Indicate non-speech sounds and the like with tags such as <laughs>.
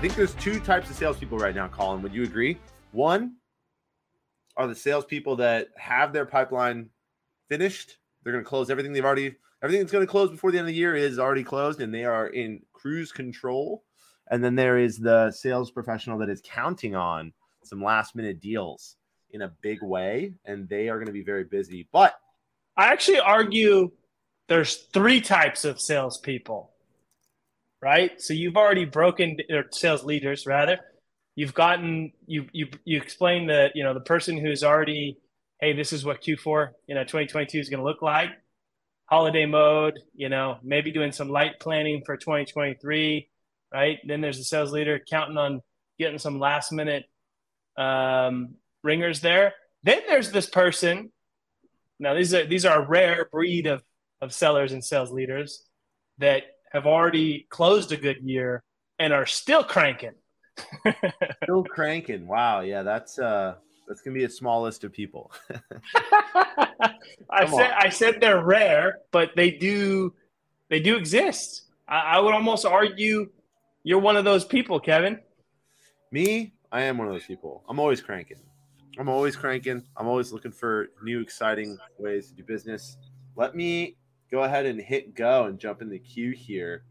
think there's two types of salespeople right now, Collin. Would you agree? One are the salespeople that have their pipeline finished. They're going to close everything they've already, everything that's going to close before the end of the year is already closed and they are in cruise control. And then there is the sales professional that is counting on some last minute deals in a big way, and they are going to be very busy. But I actually argue there's three types of salespeople, right? So you've already broken or sales leaders rather. You've gotten you you you explained that you know the person who's already hey this is what Q4 you know 2022 is going to look like holiday mode you know maybe doing some light planning for 2023 right then there's the sales leader counting on getting some last minute um, ringers there. Then there's this person. Now these are these are a rare breed of of sellers and sales leaders that have already closed a good year and are still cranking. <laughs> still cranking. Wow, yeah, that's uh that's gonna be a small list of people. <laughs> I said I said they're rare, but they do they do exist. I, I would almost argue you're one of those people, Kevin. Me, I am one of those people. I'm always cranking. I'm always cranking. I'm always looking for new, exciting ways to do business. Let me go ahead and hit go and jump in the queue here.